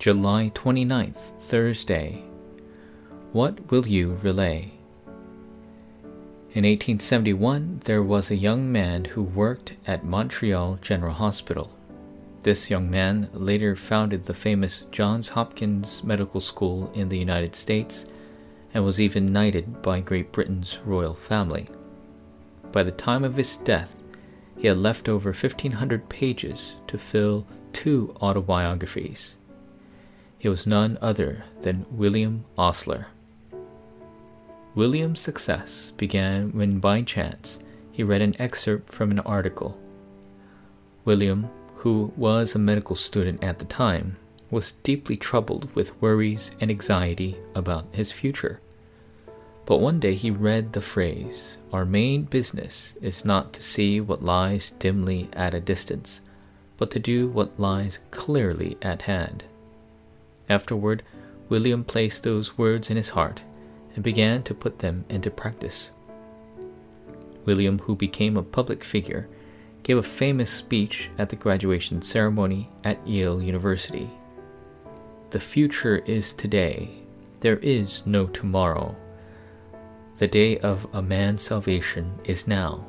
July 29th, Thursday. What will you relay? In 1871, there was a young man who worked at Montreal General Hospital. This young man later founded the famous Johns Hopkins Medical School in the United States and was even knighted by Great Britain's royal family. By the time of his death, he had left over 1,500 pages to fill two autobiographies. He was none other than William Osler. William's success began when, by chance, he read an excerpt from an article. William, who was a medical student at the time, was deeply troubled with worries and anxiety about his future. But one day he read the phrase, Our main business is not to see what lies dimly at a distance, but to do what lies clearly at hand. Afterward, William placed those words in his heart and began to put them into practice. William, who became a public figure, gave a famous speech at the graduation ceremony at Yale University. The future is today. There is no tomorrow. The day of a man's salvation is now.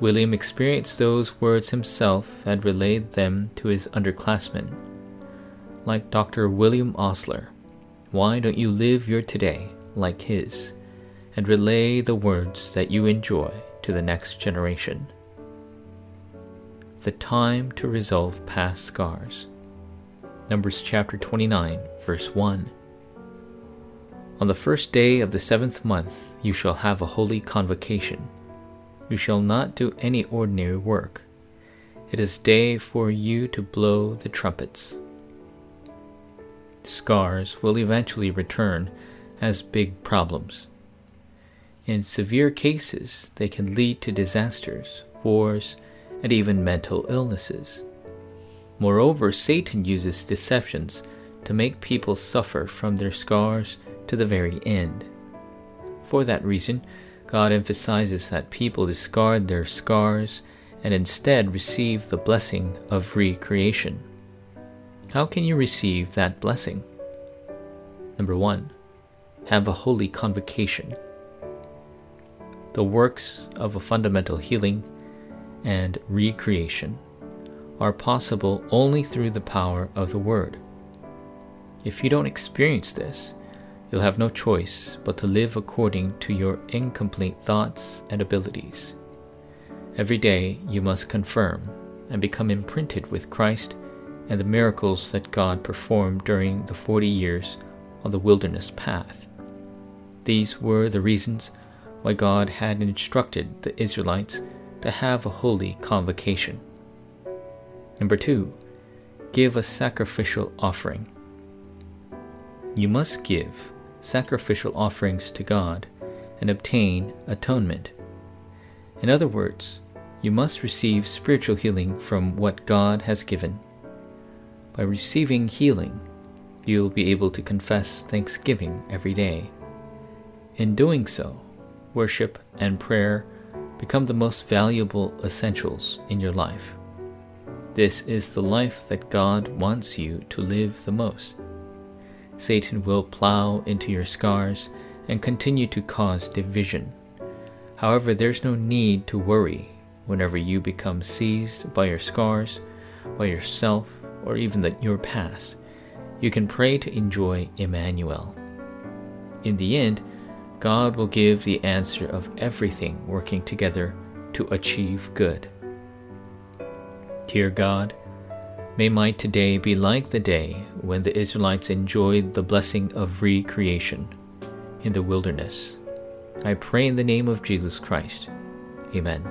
William experienced those words himself and relayed them to his underclassmen. Like Dr. William Osler, why don't you live your today like his and relay the words that you enjoy to the next generation? The time to resolve past scars. Numbers chapter 29, verse 1. On the first day of the seventh month you shall have a holy convocation. You shall not do any ordinary work. It is day for you to blow the trumpets. Scars will eventually return as big problems. In severe cases, they can lead to disasters, wars, and even mental illnesses. Moreover, Satan uses deceptions to make people suffer from their scars to the very end. For that reason, God emphasizes that people discard their scars and instead receive the blessing of recreation. How can you receive that blessing? Number one, have a holy convocation. The works of a fundamental healing and recreation are possible only through the power of the Word. If you don't experience this, you'll have no choice but to live according to your incomplete thoughts and abilities. Every day you must confirm and become imprinted with Christ and the miracles that God performed during the 40 years on the wilderness path. These were the reasons why God had instructed the Israelites to have a holy convocation. Number two, give a sacrificial offering. You must give sacrificial offerings to God and obtain atonement. In other words, you must receive spiritual healing from what God has given. By receiving healing, you'll be able to confess thanksgiving every day. In doing so, worship and prayer become the most valuable essentials in your life. This is the life that God wants you to live the most. Satan will plow into your scars and continue to cause division. However, there's no need to worry whenever you become seized by your scars, by yourself, or even the, your past. You can pray to enjoy Emmanuel. In the end, God will give the answer of everything working together to achieve good. Dear God, May my today be like the day when the Israelites enjoyed the blessing of recreation in the wilderness. I pray in the name of Jesus Christ. Amen.